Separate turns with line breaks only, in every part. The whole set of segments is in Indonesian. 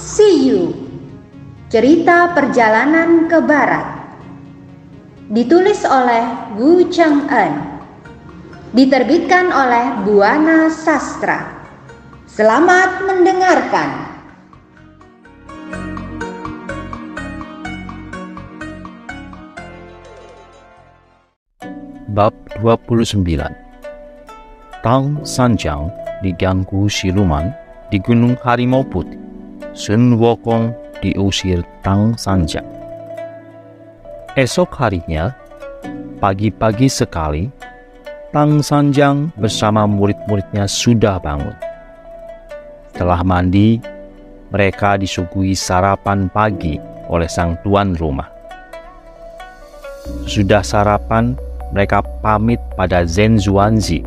See You. Cerita Perjalanan ke Barat. Ditulis oleh Wu Cheng En Diterbitkan oleh Buana Sastra. Selamat mendengarkan.
Bab 29 Tang Sanjang diganggu siluman di Gunung Harimau Putih. Sun Wokong diusir Tang Sanjang. Esok harinya, pagi-pagi sekali, Tang Sanjang bersama murid-muridnya sudah bangun. Setelah mandi, mereka disuguhi sarapan pagi oleh sang tuan rumah. Sudah sarapan, mereka pamit pada Zen Zuanzi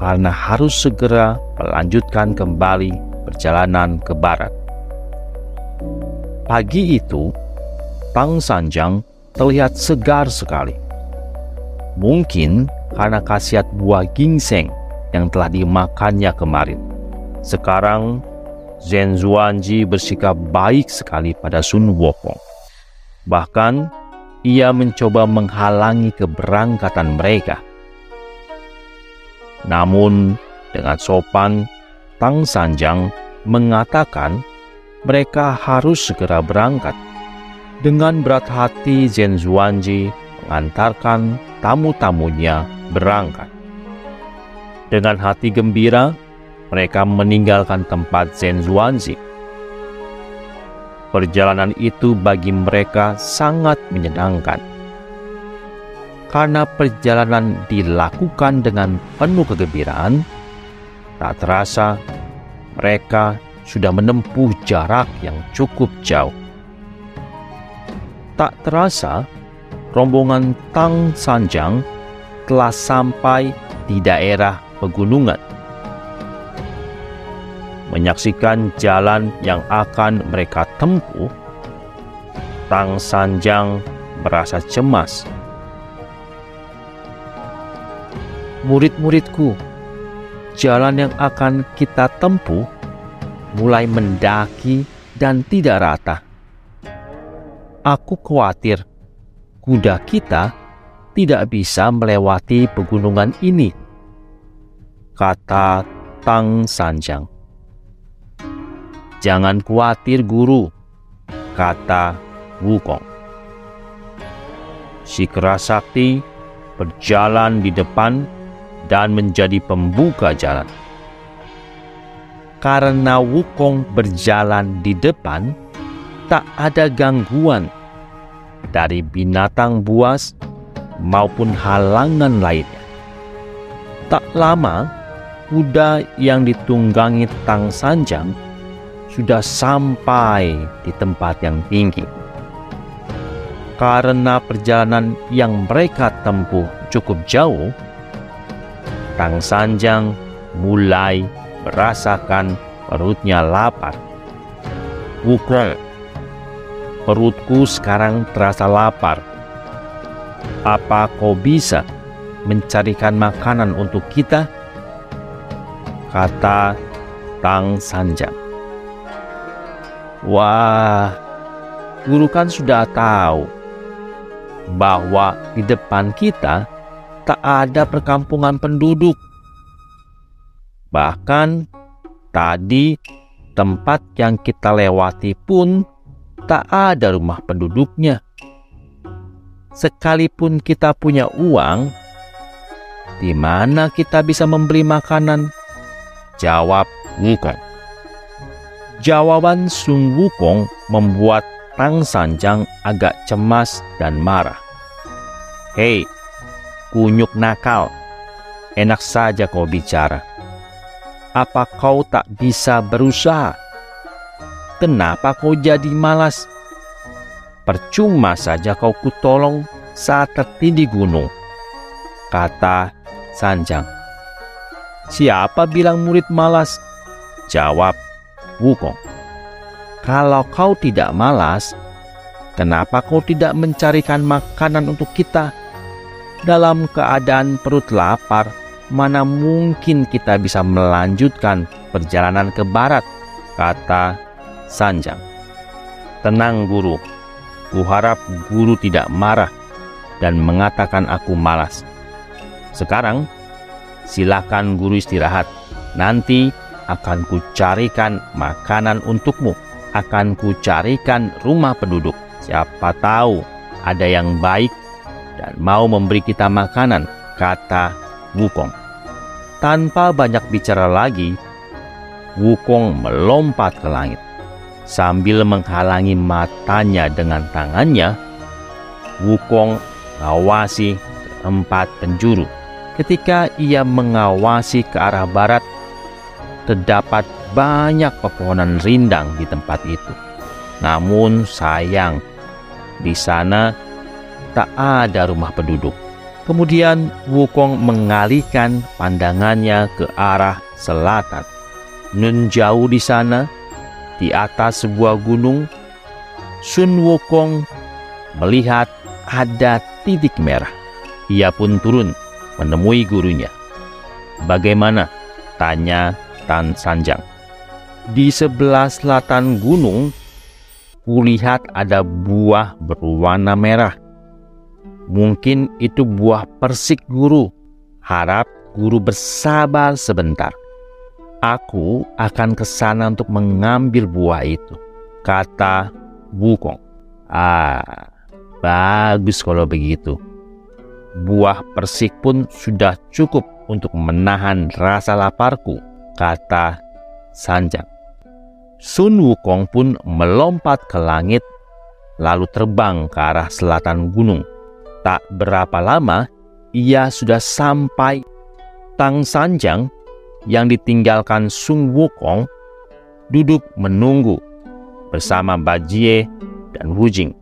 karena harus segera melanjutkan kembali perjalanan ke barat. Pagi itu, Tang Sanjang terlihat segar sekali. Mungkin karena khasiat buah ginseng yang telah dimakannya kemarin. Sekarang, Zhen Zuanji bersikap baik sekali pada Sun Wokong. Bahkan, ia mencoba menghalangi keberangkatan mereka namun, dengan sopan, Tang Sanjang mengatakan mereka harus segera berangkat. Dengan berat hati Zhen Zuanji mengantarkan tamu-tamunya berangkat. Dengan hati gembira, mereka meninggalkan tempat Zhen Zuanji. Perjalanan itu bagi mereka sangat menyenangkan karena perjalanan dilakukan dengan penuh kegembiraan, tak terasa mereka sudah menempuh jarak yang cukup jauh. Tak terasa, rombongan Tang Sanjang telah sampai di daerah pegunungan. Menyaksikan jalan yang akan mereka tempuh, Tang Sanjang merasa cemas murid-muridku, jalan yang akan kita tempuh mulai mendaki dan tidak rata. Aku khawatir kuda kita tidak bisa melewati pegunungan ini, kata Tang Sanjang. Jangan khawatir guru, kata Wukong. Si Kerasakti berjalan di depan dan menjadi pembuka jalan. Karena Wukong berjalan di depan, tak ada gangguan dari binatang buas maupun halangan lainnya. Tak lama, kuda yang ditunggangi Tang Sanjang sudah sampai di tempat yang tinggi. Karena perjalanan yang mereka tempuh cukup jauh, Tang Sanjang mulai merasakan perutnya lapar. Wukong, perutku sekarang terasa lapar. Apa kau bisa mencarikan makanan untuk kita? Kata Tang Sanjang. Wah, guru kan sudah tahu bahwa di depan kita tak ada perkampungan penduduk. Bahkan tadi tempat yang kita lewati pun tak ada rumah penduduknya. Sekalipun kita punya uang, di mana kita bisa membeli makanan? Jawab Wukong. Jawaban Sun Wukong membuat Tang Sanjang agak cemas dan marah. Hei, kunyuk nakal. Enak saja kau bicara. Apa kau tak bisa berusaha? Kenapa kau jadi malas? Percuma saja kau kutolong saat tertindih gunung. Kata Sanjang. Siapa bilang murid malas? Jawab Wukong. Kalau kau tidak malas, kenapa kau tidak mencarikan makanan untuk kita? dalam keadaan perut lapar, mana mungkin kita bisa melanjutkan perjalanan ke barat, kata Sanjang. Tenang guru, kuharap guru tidak marah dan mengatakan aku malas. Sekarang, silakan guru istirahat. Nanti akan kucarikan makanan untukmu. Akan kucarikan rumah penduduk. Siapa tahu ada yang baik dan mau memberi kita makanan, kata Wukong. Tanpa banyak bicara lagi, Wukong melompat ke langit. Sambil menghalangi matanya dengan tangannya, Wukong mengawasi tempat penjuru. Ketika ia mengawasi ke arah barat, terdapat banyak pepohonan rindang di tempat itu. Namun sayang, di sana tak ada rumah penduduk. Kemudian Wukong mengalihkan pandangannya ke arah selatan. Nun di sana, di atas sebuah gunung, Sun Wukong melihat ada titik merah. Ia pun turun menemui gurunya. Bagaimana? Tanya Tan Sanjang. Di sebelah selatan gunung, kulihat ada buah berwarna merah Mungkin itu buah persik guru. Harap guru bersabar sebentar. Aku akan ke sana untuk mengambil buah itu, kata Wukong. Ah, bagus kalau begitu. Buah persik pun sudah cukup untuk menahan rasa laparku, kata Sanjang. Sun Wukong pun melompat ke langit, lalu terbang ke arah selatan gunung. Tak berapa lama, ia sudah sampai Tang Sanjang yang ditinggalkan Sung Wukong duduk menunggu bersama Bajie dan Wujing.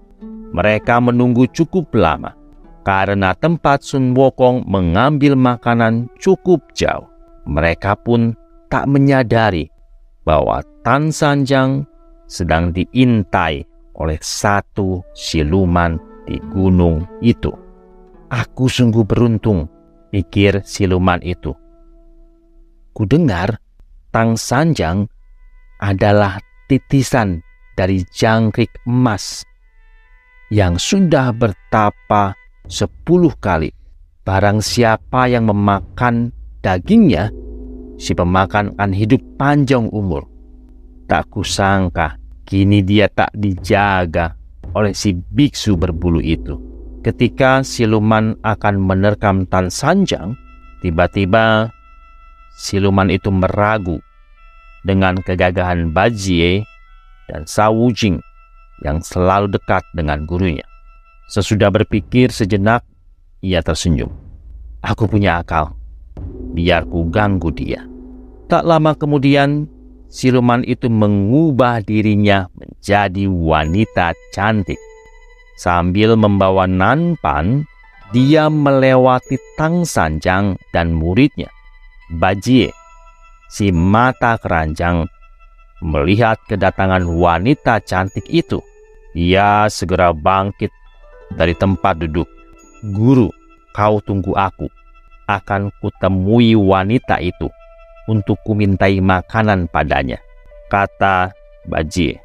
Mereka menunggu cukup lama karena tempat Sun Wukong mengambil makanan cukup jauh. Mereka pun tak menyadari bahwa Tan Sanjang sedang diintai oleh satu siluman di gunung itu. Aku sungguh beruntung, pikir siluman itu. Kudengar Tang Sanjang adalah titisan dari jangkrik emas yang sudah bertapa sepuluh kali. Barang siapa yang memakan dagingnya, si pemakan akan hidup panjang umur. Tak kusangka kini dia tak dijaga oleh si biksu berbulu itu. Ketika siluman akan menerkam Tan Sanjang, tiba-tiba siluman itu meragu dengan kegagahan Bajie dan Sawujing yang selalu dekat dengan gurunya. Sesudah berpikir sejenak, ia tersenyum. Aku punya akal, biar ku ganggu dia. Tak lama kemudian, siluman itu mengubah dirinya menjadi wanita cantik. Sambil membawa nanpan, dia melewati Tang Sanjang dan muridnya, Bajie. Si mata keranjang melihat kedatangan wanita cantik itu. Ia segera bangkit dari tempat duduk. Guru, kau tunggu aku. Akan kutemui wanita itu untuk kumintai makanan padanya, kata Bajie.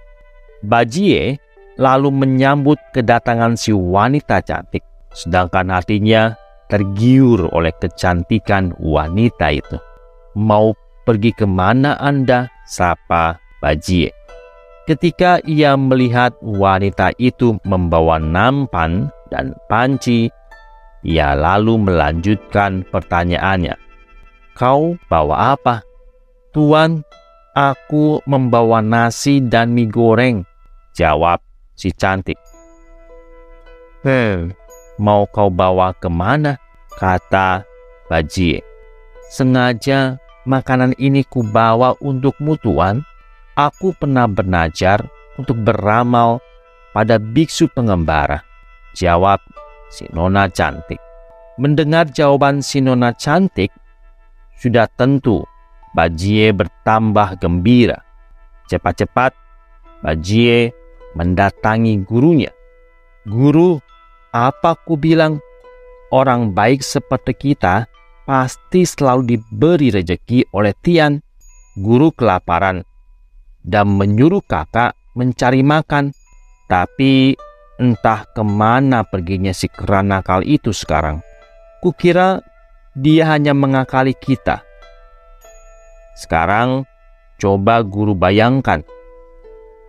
Bajie lalu menyambut kedatangan si wanita cantik, sedangkan hatinya tergiur oleh kecantikan wanita itu. Mau pergi ke mana Anda? Sapa Bajie. Ketika ia melihat wanita itu membawa nampan dan panci, ia lalu melanjutkan pertanyaannya. Kau bawa apa? Tuan, aku membawa nasi dan mie goreng. Jawab si cantik. Hmm, mau kau bawa ke mana? Kata Bajie. Sengaja makanan ini kubawa untukmu tuan. Aku pernah bernajar untuk beramal pada biksu pengembara. Jawab si nona cantik. Mendengar jawaban si nona cantik, sudah tentu Bajie bertambah gembira. Cepat-cepat Bajie mendatangi gurunya. Guru, apa ku bilang? Orang baik seperti kita pasti selalu diberi rejeki oleh Tian. Guru kelaparan. dan menyuruh kakak mencari makan. Tapi entah ke mana perginya si kera nakal itu sekarang. Kukira dia hanya mengakali kita. Sekarang coba guru bayangkan.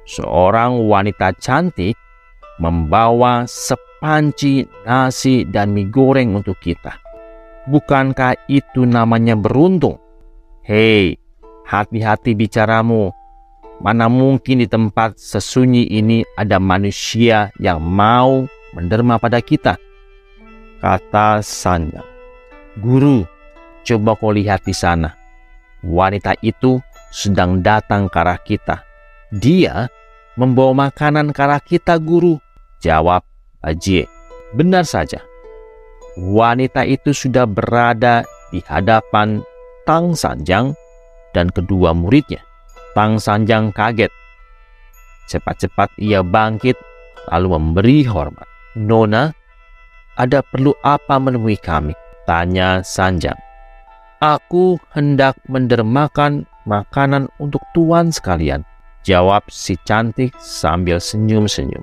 Seorang wanita cantik membawa sepanci nasi dan mie goreng untuk kita. Bukankah itu namanya beruntung? Hei, hati-hati bicaramu. Mana mungkin di tempat sesunyi ini ada manusia yang mau menderma pada kita? Kata Sanya. Guru, coba kau lihat di sana. Wanita itu sedang datang ke arah kita. Dia membawa makanan ke arah kita, guru. Jawab Ajie. Benar saja. Wanita itu sudah berada di hadapan Tang Sanjang dan kedua muridnya. Tang Sanjang kaget. Cepat-cepat ia bangkit lalu memberi hormat. Nona, ada perlu apa menemui kami? Tanya Sanjang. Aku hendak mendermakan makanan untuk tuan sekalian. Jawab si cantik sambil senyum-senyum.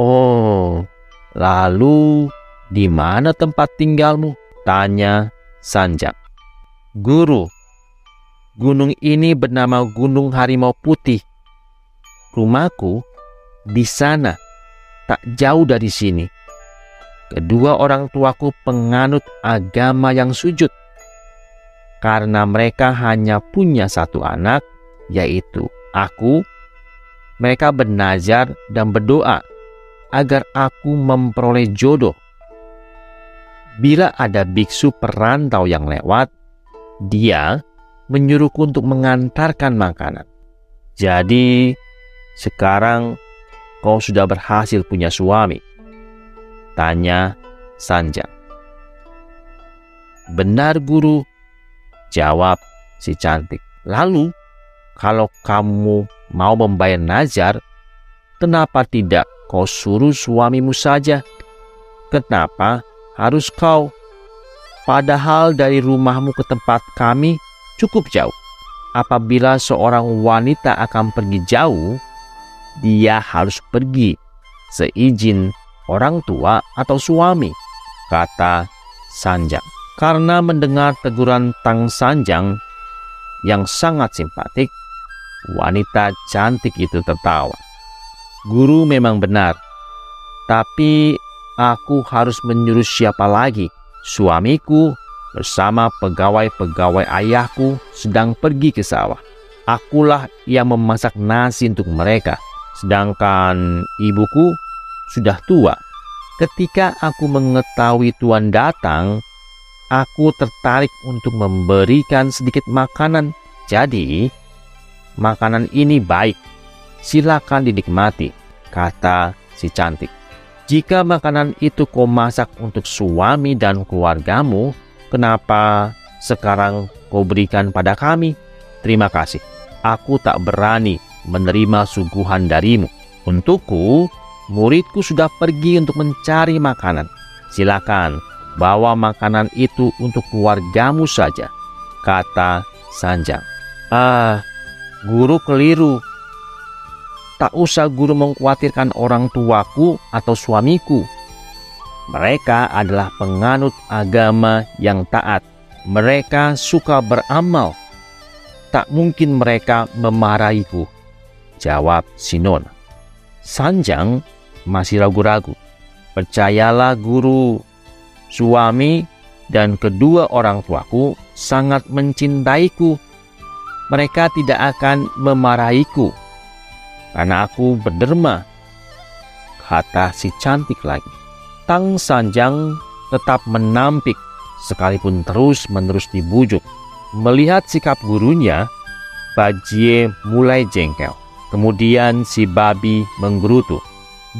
Oh, lalu di mana tempat tinggalmu? Tanya Sanjang. Guru, gunung ini bernama Gunung Harimau Putih. Rumahku di sana, tak jauh dari sini. Kedua orang tuaku penganut agama yang sujud. Karena mereka hanya punya satu anak, yaitu aku. Mereka bernazar dan berdoa agar aku memperoleh jodoh. Bila ada biksu perantau yang lewat, dia menyuruhku untuk mengantarkan makanan. Jadi, sekarang kau sudah berhasil punya suami. Tanya Sanjang. Benar guru, jawab si cantik. Lalu, kalau kamu mau membayar nazar, kenapa tidak kau suruh suamimu saja? Kenapa harus kau? Padahal dari rumahmu ke tempat kami cukup jauh. Apabila seorang wanita akan pergi jauh, dia harus pergi seizin orang tua atau suami, kata Sanjang. Karena mendengar teguran Tang Sanjang yang sangat simpatik, wanita cantik itu tertawa. Guru memang benar, tapi aku harus menyuruh siapa lagi? Suamiku bersama pegawai-pegawai ayahku sedang pergi ke sawah. Akulah yang memasak nasi untuk mereka, sedangkan ibuku sudah tua. Ketika aku mengetahui Tuan datang, aku tertarik untuk memberikan sedikit makanan. Jadi, makanan ini baik. Silakan dinikmati, kata si cantik. Jika makanan itu kau masak untuk suami dan keluargamu, kenapa sekarang kau berikan pada kami? Terima kasih. Aku tak berani menerima suguhan darimu. Untukku, muridku sudah pergi untuk mencari makanan. Silakan bawa makanan itu untuk keluargamu saja, kata Sanjang. Ah, guru keliru. Tak usah guru mengkhawatirkan orang tuaku atau suamiku. Mereka adalah penganut agama yang taat. Mereka suka beramal. Tak mungkin mereka memarahiku. Jawab Sinon. Sanjang masih ragu-ragu. Percayalah guru, suami dan kedua orang tuaku sangat mencintaiku. Mereka tidak akan memarahiku karena aku berderma. Kata si cantik lagi. Tang Sanjang tetap menampik sekalipun terus-menerus dibujuk. Melihat sikap gurunya, Bajie mulai jengkel. Kemudian si babi menggerutu.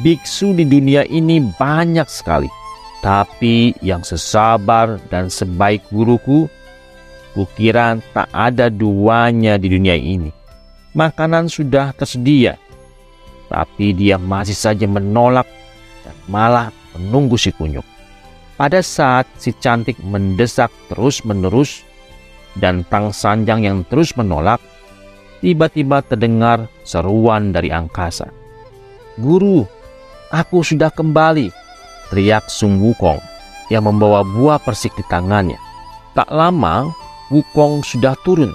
Biksu di dunia ini banyak sekali, tapi yang sesabar dan sebaik guruku, kukira tak ada duanya di dunia ini. Makanan sudah tersedia, tapi dia masih saja menolak dan malah menunggu si kunyuk. Pada saat si cantik mendesak terus-menerus dan Tang Sanjang yang terus menolak, tiba-tiba terdengar seruan dari angkasa. Guru, aku sudah kembali, teriak Sung Wukong yang membawa buah persik di tangannya. Tak lama, Wukong sudah turun.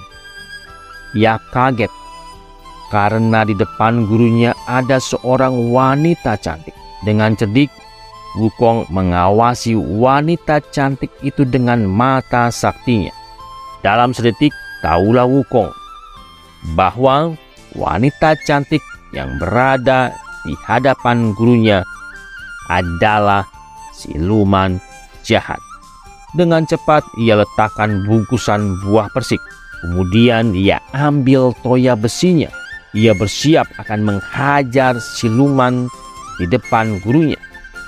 Ia kaget karena di depan gurunya ada seorang wanita cantik. Dengan cerdik, Wukong mengawasi wanita cantik itu dengan mata saktinya. Dalam sedetik, tahulah Wukong bahwa wanita cantik yang berada di hadapan gurunya adalah siluman jahat. Dengan cepat ia letakkan bungkusan buah persik. Kemudian ia ambil toya besinya. Ia bersiap akan menghajar siluman di depan gurunya.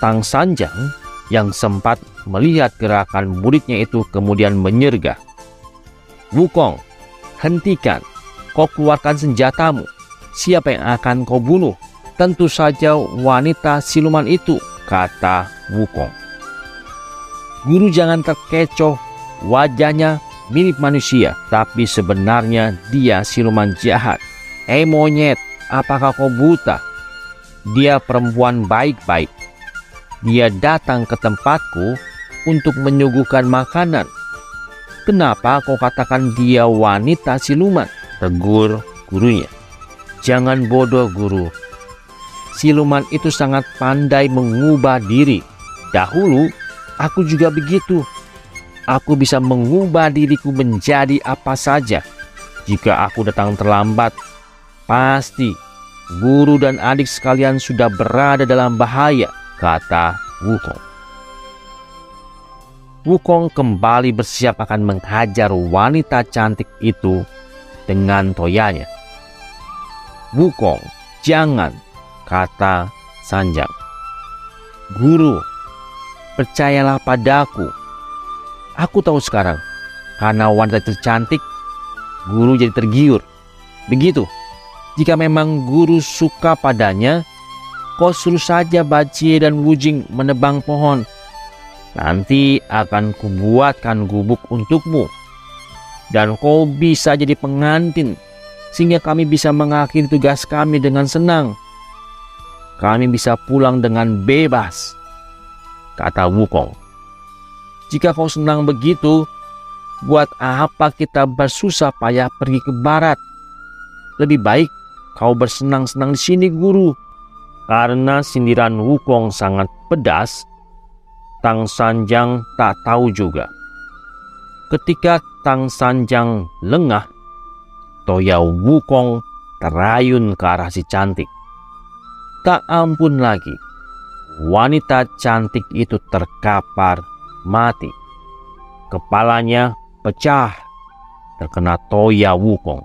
Tang Sanjang yang sempat melihat gerakan muridnya itu kemudian menyergah. Wukong, hentikan, kau keluarkan senjatamu. Siapa yang akan kau bunuh? Tentu saja wanita siluman itu, kata Wukong. Guru jangan terkecoh, wajahnya mirip manusia, tapi sebenarnya dia siluman jahat. Hei monyet, apakah kau buta? Dia perempuan baik-baik. Dia datang ke tempatku untuk menyuguhkan makanan. Kenapa kau katakan dia wanita siluman? Tegur gurunya. Jangan bodoh guru. Siluman itu sangat pandai mengubah diri. Dahulu Aku juga begitu. Aku bisa mengubah diriku menjadi apa saja. Jika aku datang terlambat, pasti guru dan adik sekalian sudah berada dalam bahaya, kata Wukong. Wukong kembali bersiap akan menghajar wanita cantik itu dengan toyanya. Wukong, jangan, kata Sanjang. Guru, Percayalah padaku. Aku tahu sekarang, karena wanita itu cantik, guru jadi tergiur. Begitu, jika memang guru suka padanya, kau suruh saja Bacie dan Wujing menebang pohon. Nanti akan kubuatkan gubuk untukmu. Dan kau bisa jadi pengantin, sehingga kami bisa mengakhiri tugas kami dengan senang. Kami bisa pulang dengan bebas kata Wukong. Jika kau senang begitu, buat apa kita bersusah payah pergi ke barat? Lebih baik kau bersenang-senang di sini, guru. Karena sindiran Wukong sangat pedas, Tang Sanjang tak tahu juga. Ketika Tang Sanjang lengah, Toya Wukong terayun ke arah si cantik. Tak ampun lagi, wanita cantik itu terkapar mati. Kepalanya pecah terkena Toya Wukong.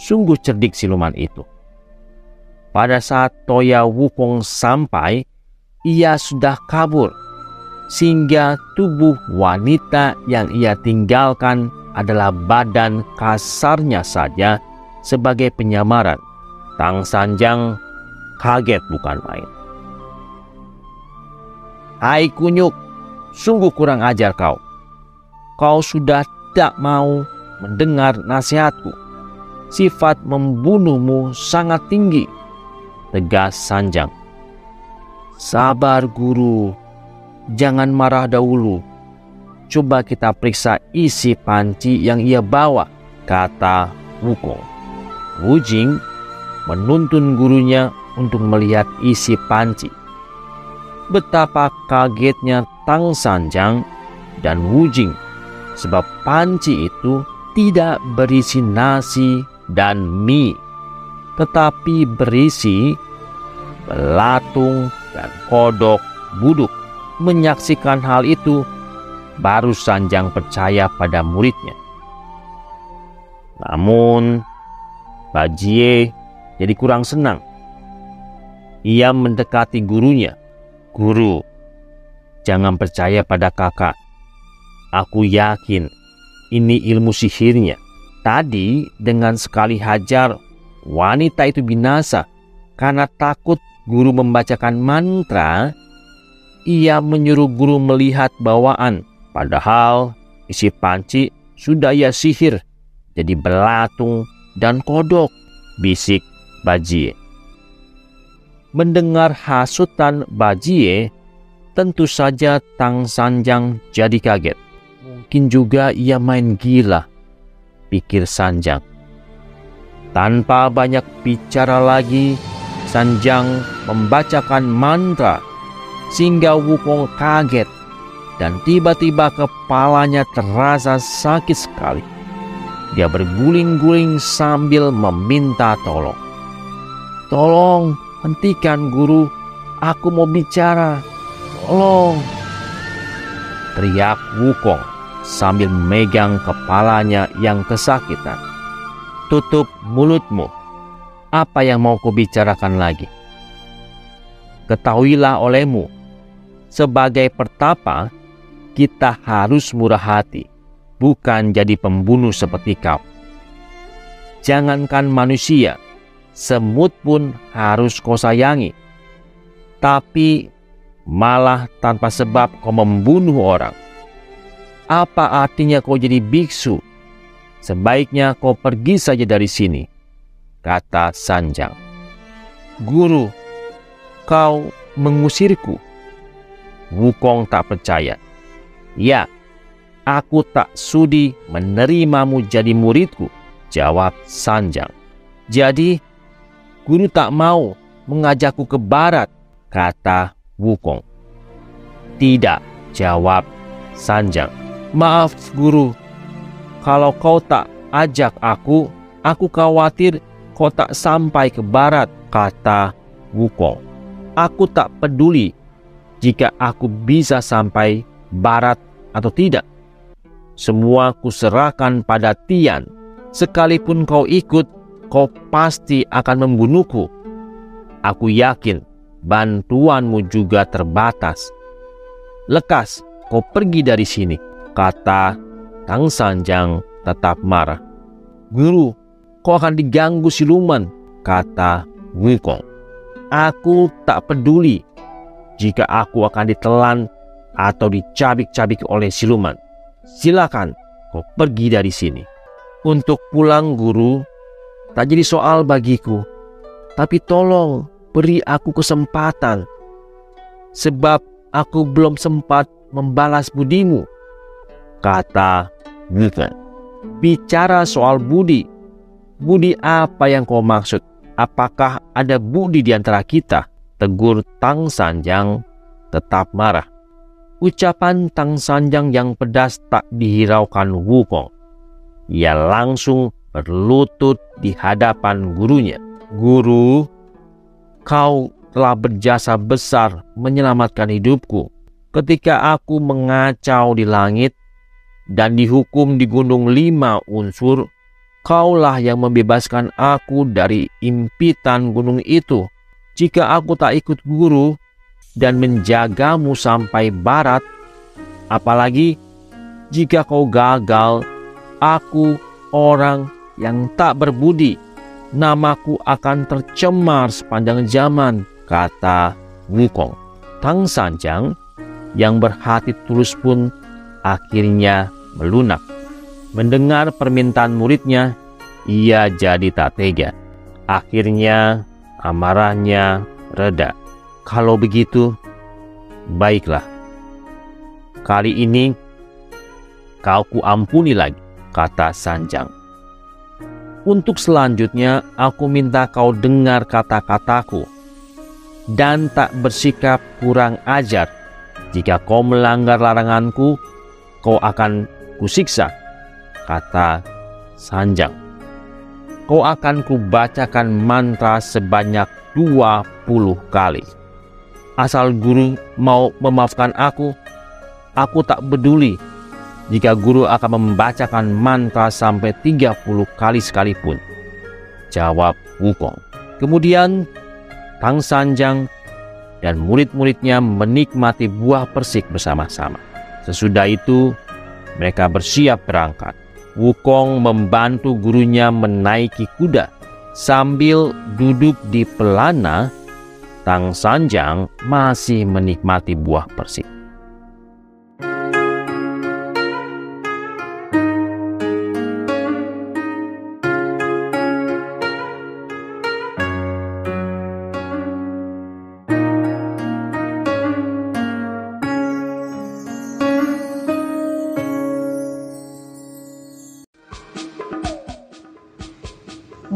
Sungguh cerdik siluman itu. Pada saat Toya Wukong sampai, ia sudah kabur. Sehingga tubuh wanita yang ia tinggalkan adalah badan kasarnya saja sebagai penyamaran. Tang Sanjang kaget bukan main. Hai kunyuk, sungguh kurang ajar kau. Kau sudah tak mau mendengar nasihatku. Sifat membunuhmu sangat tinggi. Tegas Sanjang. Sabar guru, jangan marah dahulu. Coba kita periksa isi panci yang ia bawa, kata Wukong. Wujing menuntun gurunya untuk melihat isi panci. Betapa kagetnya Tang Sanjang dan Wujing sebab panci itu tidak berisi nasi dan mie tetapi berisi belatung dan kodok buduk. Menyaksikan hal itu baru Sanjang percaya pada muridnya. Namun Bajie jadi kurang senang ia mendekati gurunya Guru, jangan percaya pada kakak. Aku yakin ini ilmu sihirnya. Tadi dengan sekali hajar, wanita itu binasa karena takut guru membacakan mantra. Ia menyuruh guru melihat bawaan, padahal isi panci sudah ia sihir jadi belatung dan kodok, bisik Bajie. Mendengar hasutan Bajie, tentu saja Tang Sanjang jadi kaget. Mungkin juga ia main gila, pikir Sanjang. Tanpa banyak bicara lagi, Sanjang membacakan mantra sehingga Wukong kaget dan tiba-tiba kepalanya terasa sakit sekali. Dia berguling-guling sambil meminta tolong. Tolong, hentikan guru, aku mau bicara. Tolong. Teriak Wukong sambil memegang kepalanya yang kesakitan. Tutup mulutmu. Apa yang mau kubicarakan lagi? Ketahuilah olehmu, sebagai pertapa, kita harus murah hati, bukan jadi pembunuh seperti kau. Jangankan manusia, semut pun harus kau sayangi. Tapi malah tanpa sebab kau membunuh orang. Apa artinya kau jadi biksu? Sebaiknya kau pergi saja dari sini, kata Sanjang. Guru, kau mengusirku. Wukong tak percaya. Ya, aku tak sudi menerimamu jadi muridku, jawab Sanjang. Jadi, guru tak mau mengajakku ke barat, kata Wukong. Tidak, jawab Sanjang. Maaf guru, kalau kau tak ajak aku, aku khawatir kau tak sampai ke barat, kata Wukong. Aku tak peduli jika aku bisa sampai barat atau tidak. Semua kuserahkan pada Tian. Sekalipun kau ikut, kau pasti akan membunuhku. Aku yakin bantuanmu juga terbatas. Lekas kau pergi dari sini kata Tang Sanjang tetap marah. Guru, kau akan diganggu siluman, kata Wukong. Aku tak peduli jika aku akan ditelan atau dicabik-cabik oleh siluman. Silakan kau pergi dari sini. Untuk pulang guru, tak jadi soal bagiku. Tapi tolong beri aku kesempatan. Sebab aku belum sempat membalas budimu kata Wilton. Bicara soal budi. Budi apa yang kau maksud? Apakah ada budi di antara kita? Tegur Tang Sanjang tetap marah. Ucapan Tang Sanjang yang pedas tak dihiraukan Wukong. Ia langsung berlutut di hadapan gurunya. Guru, kau telah berjasa besar menyelamatkan hidupku. Ketika aku mengacau di langit, dan dihukum di gunung lima unsur, kaulah yang membebaskan aku dari impitan gunung itu. Jika aku tak ikut guru dan menjagamu sampai barat, apalagi jika kau gagal, aku orang yang tak berbudi, namaku akan tercemar sepanjang zaman, kata Wukong. Tang Sanjang yang berhati tulus pun akhirnya melunak. Mendengar permintaan muridnya, ia jadi tak tega. Akhirnya amarahnya reda. Kalau begitu, baiklah. Kali ini kau kuampuni lagi, kata Sanjang. Untuk selanjutnya, aku minta kau dengar kata-kataku dan tak bersikap kurang ajar. Jika kau melanggar laranganku, kau akan kusiksa, kata Sanjang. Kau akan kubacakan mantra sebanyak 20 kali. Asal guru mau memaafkan aku, aku tak peduli jika guru akan membacakan mantra sampai 30 kali sekalipun. Jawab Wukong. Kemudian Tang Sanjang dan murid-muridnya menikmati buah persik bersama-sama. Sesudah itu mereka bersiap berangkat. Wukong membantu gurunya menaiki kuda sambil duduk di pelana. Tang Sanjang masih menikmati buah persik.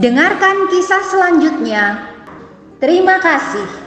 Dengarkan kisah selanjutnya. Terima kasih.